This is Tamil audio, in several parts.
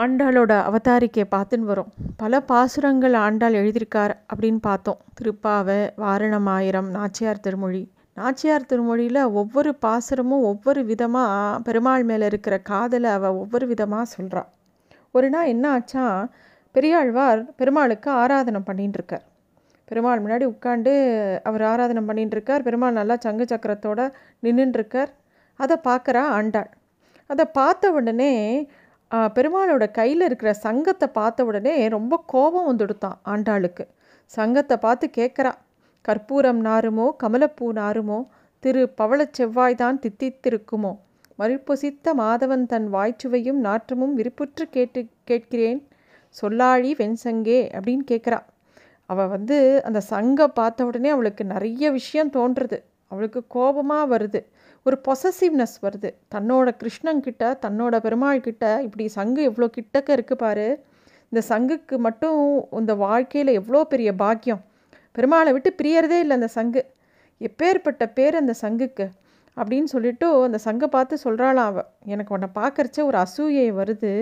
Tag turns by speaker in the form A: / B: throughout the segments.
A: ஆண்டாளோட அவதாரிக்கையை பார்த்துன்னு வரும். பல பாசுரங்கள் ஆண்டாள் எழுதியிருக்கார் அப்படின்னு பார்த்தோம். திருப்பாவை வாரணமாயிரம் நாச்சியார் திருமொழி. நாச்சியார் திருமொழியில் ஒவ்வொரு பாசுரமும் ஒவ்வொரு விதமாக பெருமாள் மேலே இருக்கிற காதலை அவள் ஒவ்வொரு விதமாக சொல்கிறாள் ஒரு நாள் என்ன ஆச்சா பெரியாழ்வார் பெருமாளுக்கு ஆராதனை பண்ணிகிட்டு இருக்கார். பெருமாள் முன்னாடி உட்காந்து அவர் ஆராதனை பண்ணிகிட்டு இருக்கார். பெருமாள் நல்லா சங்கு சக்கரத்தோடு நின்றுட்டுருக்கார் அதை பார்க்குறா ஆண்டாள். அதை பார்த்த உடனே பெருமாளோட கையில் இருக்கிற சங்கத்தை பார்த்த உடனே ரொம்ப கோபம் வந்துடுத்தான் ஆண்டாளுக்கு. சங்கத்தை பார்த்து கேட்குறா கற்பூரம் நாருமோ கமலப்பூ நாருமோ திரு பவளச் செவ்வாய்தான் தித்தித்திருக்குமோ? மறுப்பொசித்த மாதவன் தன் வாய்ச்சுவையும் நாற்றமும் விருப்புற்று கேட்டு கேட்கிறேன். சொல்லாழி வெண்சங்கே அப்படின்னு கேட்குறா. அவள் வந்து அந்த சங்கை பார்த்த உடனே அவளுக்கு நிறைய விஷயம் தோன்றுறது அவளுக்கு கோபமாக வருது. ஒரு பொசசிவ்னஸ் வருது. தன்னோட கிருஷ்ணங்கிட்ட தன்னோட பெருமாள் கிட்ட இப்படி சங்கு எவ்வளோ கிட்டக்க இருக்கு பாரு. இந்த சங்குக்கு மட்டும் இந்த வாழ்க்கையில் எவ்வளோ பெரிய பாக்கியம். பெருமாளை விட்டு பிரியறதே இல்லை அந்த சங்கு. எப்பேற்பட்ட பேர் அந்த சங்குக்கு? அப்படின்னு சொல்லிட்டு அந்த சங்கை பார்த்து சொல்கிறாளாம் அவள் எனக்கு உன்னை பார்க்கறச்ச ஒரு அசூயை வருது.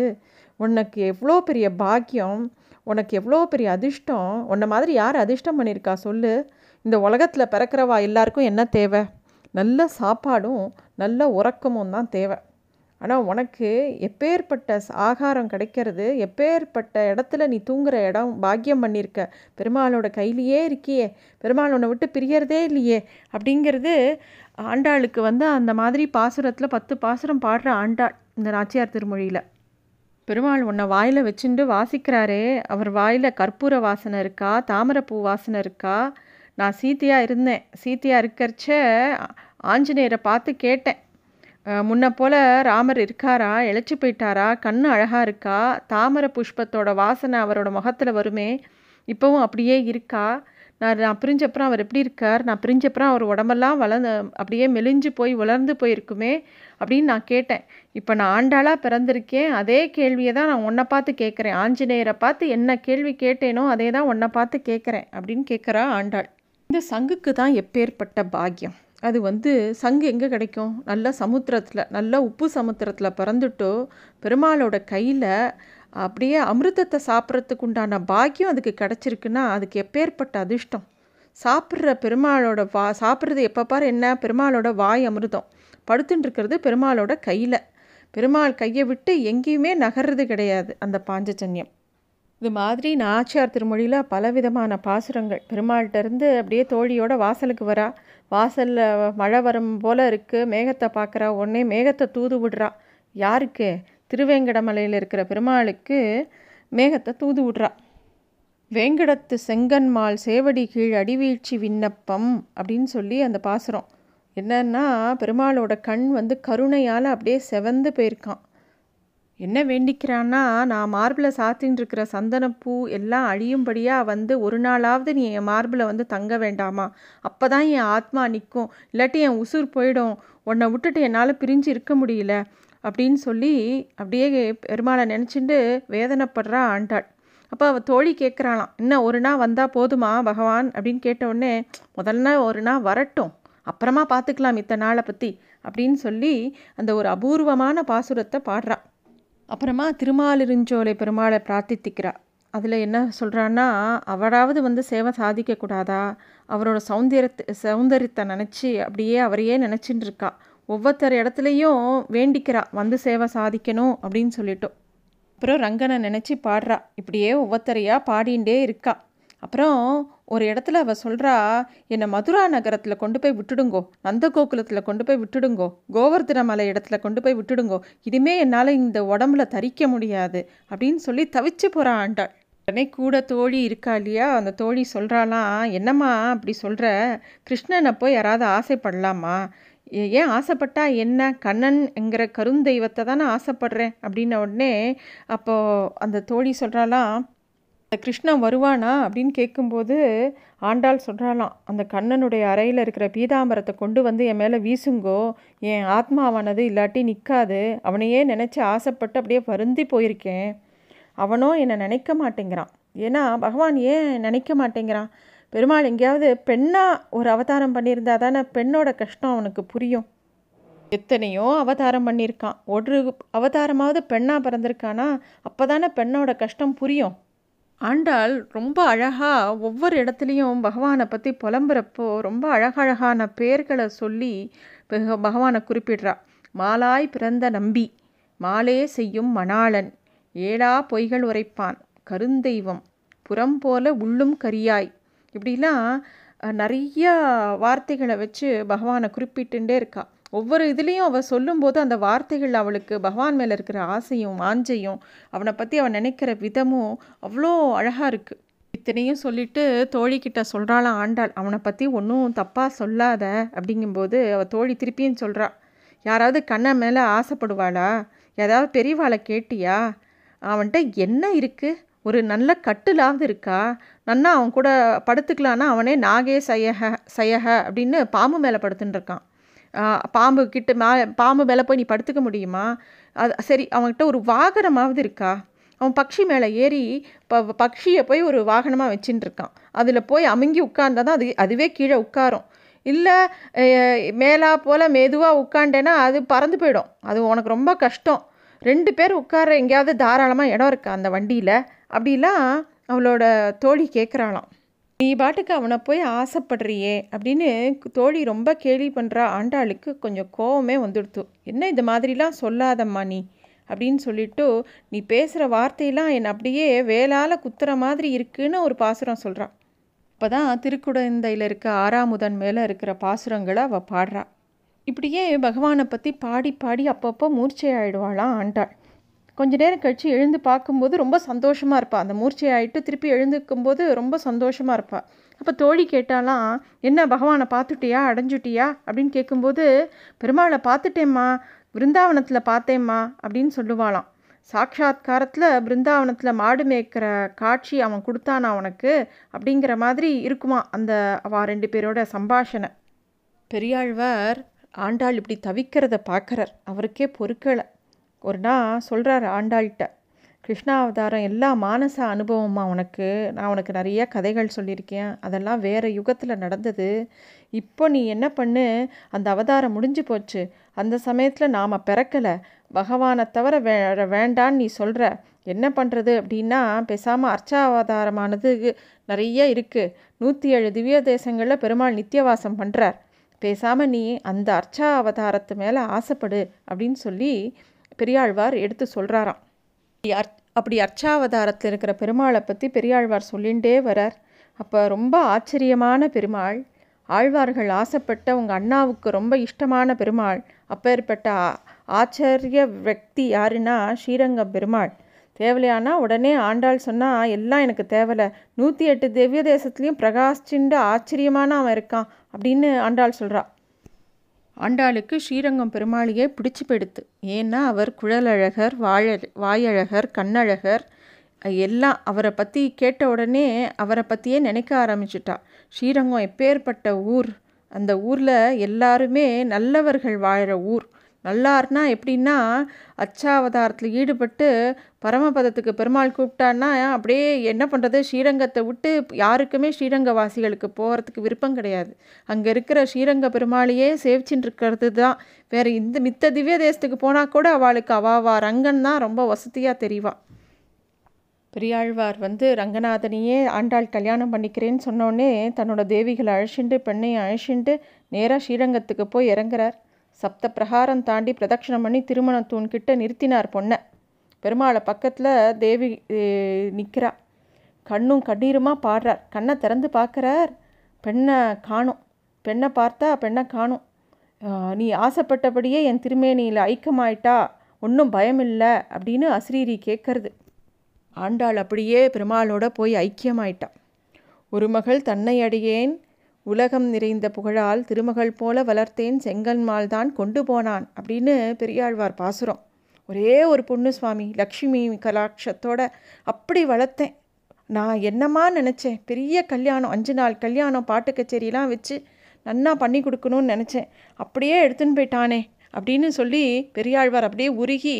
A: உனக்கு எவ்வளோ பெரிய பாக்கியம். உனக்கு எவ்வளோ பெரிய அதிர்ஷ்டம். உன்னை மாதிரி யார் அதிர்ஷ்டம் பண்ணியிருக்கா சொல்லு. இந்த உலகத்தில் பிறக்கிறவா எல்லாருக்கும் என்ன தேவை? நல்ல சாப்பாடும் நல்ல உறக்கமும் தான் தேவை. ஆனால் உனக்கு எப்பேற்பட்ட ஆகாரம் கிடைக்கிறது எப்பேற்பட்ட இடத்துல நீ தூங்குற இடம் பாக்கியம் பண்ணியிருக்க பெருமாளோட கையிலேயே இருக்கியே பெருமாள் உன்னை விட்டு பிரியறதே இல்லையே அப்படிங்கிறது ஆண்டாளுக்கு வந்து அந்த மாதிரி பாசுரத்தில் பத்து பாசுரம் பாடுற ஆண்டாள் இந்த நாச்சியார் திருமொழியில். பெருமாள் உன்னை வாயில் வச்சுண்டு வாசிக்கிறாரே அவர் வாயில் கற்பூர வாசனை இருக்கா தாமரைப்பூ வாசனை இருக்கா? நான் சீத்தையா இருந்தேன் சீத்தையா இருக்கறச்ச ஆஞ்சநேயரை பார்த்து கேட்டேன். முன்ன போல ராமர் இருக்காரா? இழைச்சி போயிட்டாரா? கண்ணு அழகாக இருக்கா? தாமரை புஷ்பத்தோட வாசனை அவரோட முகத்தில் வருமே? இப்போவும் அப்படியே இருக்கா? நான் நான் பிரிஞ்சப்புறம் அவர் எப்படி இருக்கார்? நான் பிரிஞ்சப்புறம் அவர் உடம்பெல்லாம் வளர்ந்து அப்படியே மெலிஞ்சு போய் வளர்ந்து போயிருக்குமே? அப்படின்னு நான் கேட்டேன். இப்போ நான் ஆண்டாளாக பிறந்திருக்கேன். அதே கேள்வியை தான் நான் உன்னை பார்த்து கேட்குறேன். ஆஞ்சநேயரை பார்த்து என்ன கேள்வி கேட்டேனோ அதே தான் உன்னை பார்த்து கேட்குறேன். அப்படின்னு கேட்குறா ஆண்டாள். இந்த சங்குக்கு தான் எப்பேற்பட்ட பாக்கியம். அது வந்து சங்கு எங்கே கிடைக்கும்? நல்லா சமுத்திரத்தில் நல்லா உப்பு சமுத்திரத்தில் பிறந்துட்டோ பெருமாளோட கையில் அப்படியே அமிர்தத்தை சாப்பிட்றதுக்கு உண்டான பாக்கியம் அதுக்கு கிடச்சிருக்குன்னா அதுக்கு எப்பேற்பட்ட அதிர்ஷ்டம்? சாப்பிட்ற பெருமாளோட வா சாப்பிட்றது எப்போ பாரு என்ன? பெருமாளோட வாய் அமிர்தம். படுத்துட்டுருக்கிறது பெருமாளோட கையில். பெருமாள் கையை விட்டு எங்கேயுமே நகர்றது கிடையாது அந்த பாஞ்சஜன்யம். இது மாதிரி நாச்சியார் திருமொழியில் பலவிதமான பாசுரங்கள். பெருமாள்கிட்டருந்து அப்படியே தோழியோட வாசலுக்கு வரா. வாசலில் மழை வரும் போல இருக்குது மேகத்தை பார்க்குறா. உடனே மேகத்தை தூது விடுறா. யாருக்கு? திருவேங்கடமலையில் இருக்கிற பெருமாளுக்கு மேகத்தை தூது விடுறா. வேங்கடத்து செங்கன்மால் சேவடி கீழ் அடிவீழ்ச்சி விண்ணப்பம் அப்படின்னு சொல்லி அந்த பாசுரம். என்னன்னா பெருமாளோட கண் வந்து கருணையால் அப்படியே செவந்து போயிருக்கான். என்ன வேண்டிக்கிறான்னா நான் மார்பில் சாத்தின்னு இருக்கிற சந்தனப்பூ எல்லாம் அழியும்படியாக வந்து ஒரு நாளாவது நீ என் மார்பில் வந்து தங்க வேண்டாமா? அப்போ தான் என் ஆத்மா நிற்கும் இல்லாட்டி என் உசுர் போயிடும். உன்னை விட்டுட்டு என்னால் பிரிஞ்சு இருக்க முடியல. அப்படின்னு சொல்லி அப்படியே பெருமாளை நினச்சிட்டு வேதனைப்படுறா ஆண்டாள். அப்போ அவள் தோழி கேட்குறாளாம் இன்னும் ஒரு நாள் வந்தால் போதுமா பகவான்? அப்படின்னு கேட்டவுடனே முதல்ல ஒரு நாள் வரட்டும். அப்புறமா பார்த்துக்கலாம் இத்தனை நாளை பற்றி அப்படின்னு சொல்லி அந்த ஒரு அபூர்வமான பாசுரத்தை பாடுறான் அப்புறமா திருமாலிருஞ்சோலை பெருமாளை பிரார்த்தித்திக்கிறா. அதில் என்ன சொல்கிறான்னா அவராவது வந்து சேவை சாதிக்கக்கூடாதா அவரோட சௌந்தரியத்தை சௌந்தரியத்தை நினச்சி அப்படியே அவரையே நினச்சின்னு இருக்கா ஒவ்வொருத்தர் இடத்துலையும் வேண்டிக்கிறா வந்து சேவை சாதிக்கணும் அப்படின்னு சொல்லிட்டோம் அப்புறம் ரங்கனை நினச்சி பாடுறா. இப்படியே ஒவ்வொருத்தரையாக பாடிண்டே இருக்கா. அப்புறம் ஒரு இடத்துல அவள் சொல்கிறா என்னை மதுரா நகரத்தில் கொண்டு போய் விட்டுடுங்கோ நந்தகோகுலத்தில் கொண்டு போய் விட்டுடுங்கோ கோவர்தன மலை இடத்துல கொண்டு போய் விட்டுடுங்கோ இதுமே என்னால் இந்த உடம்புல தரிக்க முடியாது அப்படின்னு சொல்லி தவிச்சு போகிறா ஆண்டாள். உடனே கூட தோழி இருக்கா இல்லையா? அந்த தோழி சொல்கிறாளாம் என்னம்மா அப்படி சொல்கிற கிருஷ்ணனை போய் யாராவது ஆசைப்படலாமா? ஏன் ஆசைப்பட்டா என்ன? கண்ணன் என்கிற கருந்தெய்வத்தை தானே ஆசைப்படுறேன் அப்படின்ன உடனே அப்போது அந்த தோழி சொல்கிறாலாம் அந்த கிருஷ்ணன் வருவானா அப்படின்னு கேட்கும்போது ஆண்டாள் சொல்கிறாளாம் அந்த கண்ணனுடைய அறையில் இருக்கிற பீதாம்பரத்தை கொண்டு வந்து என் மேலே வீசுங்கோ என் ஆத்மாவானது இல்லாட்டி நிற்காது அவனையே நினச்சி ஆசைப்பட்டு அப்படியே வருந்தி போயிருக்கேன். அவனோ என்னை நினைக்க மாட்டேங்கிறான். ஏன்னா பகவான் ஏன் நினைக்க மாட்டேங்கிறான்? பெருமாள் எங்கேயாவது பெண்ணாக ஒரு அவதாரம் பண்ணியிருந்தா தானே பெண்ணோட கஷ்டம் அவனுக்கு புரியும். எத்தனையோ அவதாரம் பண்ணியிருக்கான். ஒரு அவதாரமாவது பெண்ணாக பிறந்திருக்கானா அப்போ தானே பெண்ணோட கஷ்டம் புரியும். ஆண்டாள் ரொம்ப அழகாக ஒவ்வொரு இடத்துலையும் பகவானை பற்றி புலம்புறப்போ ரொம்ப அழகழகான பேர்களை சொல்லி பகவானை குறிப்பிடுறா. மாலாய் பிறந்த நம்பி மாலே செய்யும் மணாளன் ஏழா பொய்கள் உரைப்பான் கருந்தெய்வம் புறம் போல உள்ளும் கரியாய். இப்படிலாம் நிறைய வார்த்தைகளை வச்சு பகவானை குறிப்பிட்டுட்டே இருக்கா. ஒவ்வொரு இதுலேயும் அவள் சொல்லும்போது அந்த வார்த்தைகள் அவளுக்கு பகவான் மேலே இருக்கிற ஆசையும் வாஞ்சையும் அவனை பற்றி அவன் நினைக்கிற விதமும் அவ்வளோ அழகாக இருக்குது இத்தனையும் சொல்லிட்டு தோழிக்கிட்ட சொல்கிறாளாம் ஆண்டாள் அவனை பற்றி ஒன்றும் தப்பாக சொல்லாத அப்படிங்கும்போது அவள் தோழி திருப்பியும் சொல்கிறா யாராவது கண்ணை மேலே ஆசைப்படுவாளா? ஏதாவது பெரியவாளை கேட்டியா? அவன்கிட்ட என்ன இருக்குது ஒரு நல்ல கட்டுலாவது இருக்கா? நன்னா அவன் கூட படுத்துக்கலான்னா அவனே நாகே சயக சயக அப்படின்னு பாம்பு மேலே படுத்துன்னு இருக்கான். பாம்பு கிட்ட மா பாம்பு மேலே போய் நீ படுத்துக்க முடியுமா? அது சரி அவன்கிட்ட ஒரு வாகனமாவது இருக்கா? அவன் பக்ஷி மேலே ஏறி ப பக்ஷியை போய் ஒரு வாகனமாக வச்சுட்டு இருக்கான். அதில் போய் அமுங்கி உட்கார்ந்தா தான் அது அதுவே கீழே உட்காரும். இல்லை மேலா போல் மெதுவாக உட்காண்டேன்னா அது பறந்து போயிடும். அது உனக்கு ரொம்ப கஷ்டம். ரெண்டு பேர் உட்கார எங்கேயாவது தாராளமாக இடம் இருக்கா அந்த வண்டியில்? அப்படிலாம் அவளோட தோழி கேட்குறாளாம் நீ பாட்டுக்கு அவனை போய் ஆசைப்படுறியே அப்படின்னு தோழி ரொம்ப கேள்வி பண்ணுறா ஆண்டாளுக்கு கொஞ்சம் கோவமே வந்துடுத்து. என்ன இது மாதிரிலாம் சொல்லாதம்மா நீ? அப்படின்னு சொல்லிட்டு நீ பேசுகிற வார்த்தையெல்லாம் என்னை அப்படியே வேலால் குத்துற மாதிரி இருக்குன்னு ஒரு பாசுரம் சொல்கிறான் இப்போ தான் திருக்குடந்தையில் இருக்க ஆறாமுதன் மேலே இருக்கிற பாசுரங்களை அவள் பாடுறா. இப்படியே பகவானை பற்றி பாடி பாடி அப்பப்போ மூர்ச்சை ஆயிடுவாளாம் ஆண்டாள். கொஞ்ச நேரம் கழித்து எழுந்து பார்க்கும்போது ரொம்ப சந்தோஷமாக இருப்பாள் அந்த மூர்ச்சையாயிட்டு திருப்பி எழுந்துக்கும்போது ரொம்ப சந்தோஷமாக இருப்பாள் அப்போ தோழி கேட்டாலாம் என்ன பகவானை பார்த்துட்டியா? அடைஞ்சுட்டியா? அப்படின்னு கேட்கும்போது பெருமாளை பார்த்துட்டேம்மா. பிருந்தாவனத்தில் பார்த்தேம்மா. அப்படின்னு சொல்லுவாளாம். சாட்சாத்காரத்தில் பிருந்தாவனத்தில் மாடு மேய்க்கிற காட்சி அவன் கொடுத்தானா அவனுக்கு அப்படிங்கிற மாதிரி இருக்குமா அந்த அவ ரெண்டு பேரோட சம்பாஷணை. பெரியாழ்வார் ஆண்டாள் இப்படி தவிக்கிறத பார்க்குறார். அவருக்கே பொறுக்கலை. ஒரு நாள் சொல்கிறார் ஆண்டாள்கிட்ட கிருஷ்ணாவதாரம் எல்லா மானச அனுபவமாக உனக்கு? நான் உனக்கு நிறைய கதைகள் சொல்லியிருக்கேன். அதெல்லாம் வேறு யுகத்தில் நடந்தது. இப்போ நீ என்ன பண்ணு? அந்த அவதாரம் முடிஞ்சு போச்சு. அந்த சமயத்தில் நாம் பிறக்கலை. பகவானை தவிர வே வேண்டான்னு நீ சொல்கிற என்ன பண்ணுறது அப்படின்னா பேசாமல் அர்ச்சாவதாரமானது நிறைய இருக்குது நூற்றி ஏழு திவ்ய தேசங்களில் பெருமாள் நித்தியவாசம் பண்ணுறார் பேசாமல் நீ அந்த அர்ச்சா அவதாரத்து மேலே ஆசைப்படு அப்படின்னு சொல்லி பெரியாழ்வார் எடுத்து சொல்கிறாராம் அப்படி அர்ச்சாவதாரத்தில் இருக்கிற பெருமாளை பற்றி பெரியாழ்வார் சொல்லிகிட்டே வரார். அப்போ ரொம்ப ஆச்சரியமான பெருமாள் ஆழ்வார்கள் ஆசைப்பட்ட உங்கள் அண்ணாவுக்கு ரொம்ப இஷ்டமான பெருமாள் அப்பேற்பட்ட ஆச்சரிய வக்தி யாருன்னா ஸ்ரீரங்கம் பெருமாள். தேவலையானா உடனே ஆண்டாள் சொன்னால் எல்லாம் எனக்கு தேவலை நூற்றி எட்டு திவ்ய தேசத்துலேயும் பிரகாஷ் ஆச்சரியமான அவன் இருக்கான் அப்படின்னு ஆண்டாள் சொல்கிறாள் ஆண்டாளுக்கு ஸ்ரீரங்கம் பெருமாளையே பிடிச்சி போயிடுத்து ஏன்னா அவர் குழலழகர் வாழ வாயழகர் கண்ணழகர் எல்லாம் அவரை பற்றி கேட்ட உடனே அவரை பற்றியே நினைக்க ஆரம்பிச்சிட்டா. ஸ்ரீரங்கம் எப்பேற்பட்ட ஊர்? அந்த ஊரில் எல்லாருமே நல்லவர்கள் வாழ்கிற ஊர். நல்லார்னா எப்படின்னா அச்சாவதாரத்தில் ஈடுபட்டு பரமபதத்துக்கு பெருமாள் கூப்பிட்டான்னா அப்படியே என்ன பண்ணுறது ஸ்ரீரங்கத்தை விட்டு யாருக்குமே ஸ்ரீரங்கவாசிகளுக்கு போகிறதுக்கு விருப்பம் கிடையாது. அங்கே இருக்கிற ஸ்ரீரங்க பெருமாளையே சேவிச்சுட்டு இருக்கிறது தான் வேறு இந்த மித்த திவ்ய தேசத்துக்கு போனால் கூட அவளுக்கு அவாவா ரங்கன் தான் ரொம்ப வசதியாக தெரிவா. பெரியாழ்வார் வந்து ரங்கநாதனையே ஆண்டாள் கல்யாணம் பண்ணிக்கிறேன்னு சொன்னோடனே தன்னோட தேவிகளை அழிச்சுண்டு பெண்ணையும் அழிச்சுண்டு நேராக ஸ்ரீரங்கத்துக்கு போய் இறங்குறார். சப்த பிரகாரம் தாண்டி பிரதட்சணம் பண்ணி திருமண தூண்கிட்ட நிறுத்தினார் பொண்ணை பெருமாளை பக்கத்தில் தேவி நிற்கிறா கண்ணும் கண்ணீருமா பாடுறார். கண்ணை திறந்து பார்க்குறார். பெண்ணை காணும். பெண்ணை பார்த்தா பெண்ணை காணும். நீ ஆசைப்பட்டபடியே என் திருமேனியில் ஐக்கியமாயிட்டா. ஒன்றும் பயம் இல்லை அப்படின்னு அஸ்ரீரி கேட்கறது. ஆண்டாள் அப்படியே பெருமாளோட போய் ஐக்கியமாயிட்டான் ஒரு மகள் தன்னை அடியேன் உலகம் நிறைந்த புகழால் திருமகள் போல வளர்த்தேன் செங்கன்மால் தான் கொண்டு போனான் அப்படின்னு பெரியாழ்வார் பாசுரம். ஒரே ஒரு பொண்ணு சுவாமி லக்ஷ்மி கலாட்சத்தோட அப்படி வளர்த்தேன். நான் என்னம்மா நினச்சேன்? பெரிய கல்யாணம் அஞ்சு நாள் கல்யாணம் பாட்டு கச்சேரிலாம் வச்சு நன்னா பண்ணி கொடுக்கணும்னு நினச்சேன். அப்படியே எடுத்துன்னு போயிட்டானே. அப்படின்னு சொல்லி பெரியாழ்வார் அப்படியே உருகி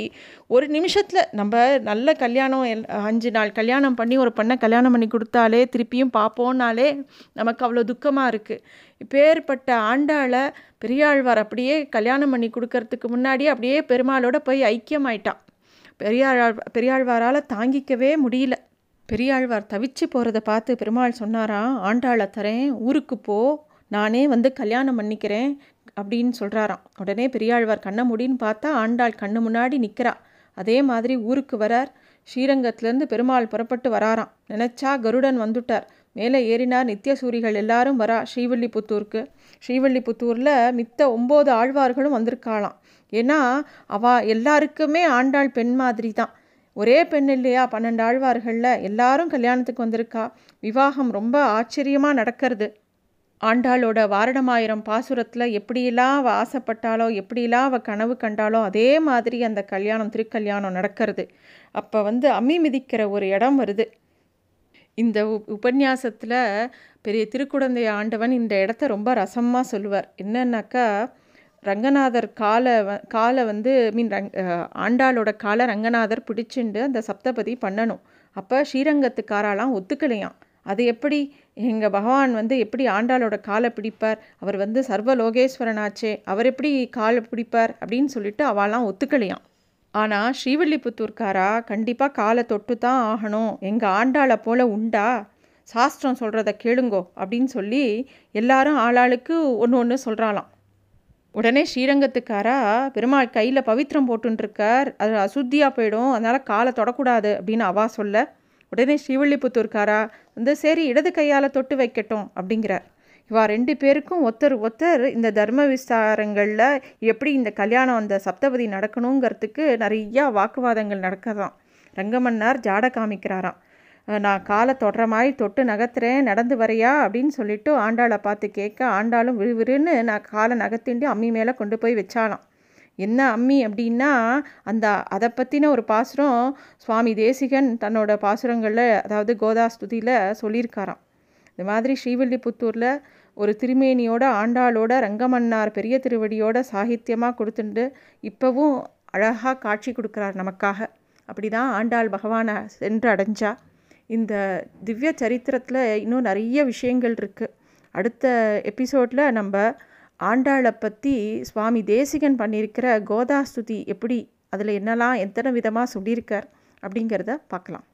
A: ஒரு நிமிஷத்தில் நம்ம நல்ல கல்யாணம் எல் அஞ்சு நாள் கல்யாணம் பண்ணி ஒரு பெண்ணை கல்யாணம் பண்ணி கொடுத்தாலே திருப்பியும் பார்ப்போன்னாலே நமக்கு அவ்வளோ துக்கமாக இருக்குது இப்பேற்பட்ட ஆண்டாளை பெரியாழ்வார் அப்படியே கல்யாணம் பண்ணி கொடுக்கறதுக்கு முன்னாடியே அப்படியே பெருமாளோட போய் ஐக்கியமாயிட்டான். பெரியாழ்வார் பெரியாழ்வாரால் தாங்கிக்கவே முடியல. பெரியாழ்வார் தவிச்சு போகிறத பார்த்து பெருமாள் சொன்னாராம் ஆண்டாளை தரேன் ஊருக்கு போ. நானே வந்து கல்யாணம் பண்ணிக்கிறேன். அப்படின்னு சொல்கிறாராம் உடனே பெரியாழ்வார் கண்ணை முடின்னு பார்த்தா ஆண்டாள் கண்ணு முன்னாடி நிற்கிறா அதே மாதிரி ஊருக்கு வரார். ஸ்ரீரங்கத்திலேருந்து பெருமாள் புறப்பட்டு வராராம். நினச்சா கருடன் வந்துட்டார். மேலே ஏறினார் நித்தியசூரிகள் எல்லாரும் வரா ஸ்ரீவில்லிபுத்தூருக்கு. ஸ்ரீவில்லிபுத்தூரில் மித்த ஒம்பது ஆழ்வார்களும் வந்திருக்காளாம். ஏன்னா அவ எல்லாருக்குமே ஆண்டாள் பெண் மாதிரி தான் ஒரே பெண் இல்லையா? பன்னெண்டு ஆழ்வார்களில் எல்லாரும் கல்யாணத்துக்கு வந்திருக்கா. விவாகம் ரொம்ப ஆச்சரியமாக நடக்கிறது. ஆண்டாளோட வாரணமாயிரம் பாசுரத்தில் எப்படியெல்லாம் அவள் ஆசைப்பட்டாலோ எப்படியெல்லாம் அவள் கனவு கண்டாலோ அதே மாதிரி அந்த கல்யாணம் திருக்கல்யாணம் நடக்கிறது. அப்போ வந்து அம்மி மிதிக்கிற ஒரு இடம் வருது. இந்த உபன்யாசத்தில் பெரிய திருக்குடந்தை ஆண்டவன் இந்த இடத்த ரொம்ப ரசமாக சொல்லுவார். என்னன்னாக்கா ரங்கநாதர் காலை காலை வந்து மீன் ரங் ஆண்டாளோட காலை ரங்கநாதர் பிடிச்சிண்டு அந்த சப்தபதி பண்ணணும். அப்போ ஸ்ரீரங்கத்துக்காராலாம் ஒத்துக்கலையாம். அது எப்படி எங்கள் பகவான் வந்து எப்படி ஆண்டாளோட காலை பிடிப்பார்? அவர் வந்து சர்வ லோகேஸ்வரனாச்சே அவர் எப்படி காலை பிடிப்பார் அப்படின்னு சொல்லிட்டு அவளாம் ஒத்துக்கலையாம். ஆனால் ஸ்ரீவில்லிபுத்தூர்காரா கண்டிப்பாக காலை தொட்டு தான் ஆகணும். எங்கள் ஆண்டாளை போல் உண்டா? சாஸ்திரம் சொல்கிறத கேளுங்கோ அப்படின்னு சொல்லி எல்லாரும் ஆளாளுக்கு ஒன்று ஒன்று சொல்கிறாளாம் உடனே ஸ்ரீரங்கத்துக்காரா பெருமாள் கையில் பவித்திரம் போட்டுருக்கார் அது அசுத்தியாக போயிடும். அதனால் காலை தொடக்கூடாது அப்படின்னு அவா சொல்ல உடனே ஸ்ரீவில்லிபுத்தூர்காரா வந்து சரி இடது கையால் தொட்டு வைக்கட்டும் அப்படிங்கிறார். இவா ரெண்டு பேருக்கும் ஒருத்தர் ஒருத்தர் இந்த தர்ம விஸ்தாரங்களில் எப்படி இந்த கல்யாணம் அந்த சப்தபதி நடக்கணுங்கிறதுக்கு நிறையா வாக்குவாதங்கள் நடக்கதான். ரங்கமன்னார் ஜாட காமிக்கிறாராம். நான் காலை தொடுற மாதிரி தொட்டு நகர்த்துறேன் நடந்து வரையா? அப்படின்னு சொல்லிட்டு ஆண்டாளை பார்த்து கேட்க ஆண்டாளும் விறுவிறுன்னு நான் காலை நகர்த்திண்டு அம்மி மேலே கொண்டு போய் வச்சாலாம் என்ன அம்மி அப்படின்னா அந்த அதை பற்றின ஒரு பாசுரம் சுவாமி தேசிகன் தன்னோட பாசுரங்களில் அதாவது கோதாஸ்துதியில் சொல்லியிருக்காராம். இந்த மாதிரி ஸ்ரீவில்லிபுத்தூரில் ஒரு திருமேனியோட ஆண்டாளோட ரங்கமன்னார் பெரிய திருவடியோட சாகித்யமாக கொடுத்துட்டு இப்போவும் அழகாக காட்சி கொடுக்குறார் நமக்காக. அப்படி தான் ஆண்டாள் பகவானை சென்று அடைஞ்சா. இந்த திவ்ய சரித்திரத்தில் இன்னும் நிறைய விஷயங்கள் இருக்குது அடுத்த எபிசோடில் நம்ம ஆண்டாளை பற்றி சுவாமி தேசிகன் பண்ணியிருக்கிற கோதாஸ்துதி எப்படி? அதில் என்னெல்லாம் எத்தனை விதமாக சொல்லியிருக்கார் அப்படிங்கிறத பார்க்கலாம்.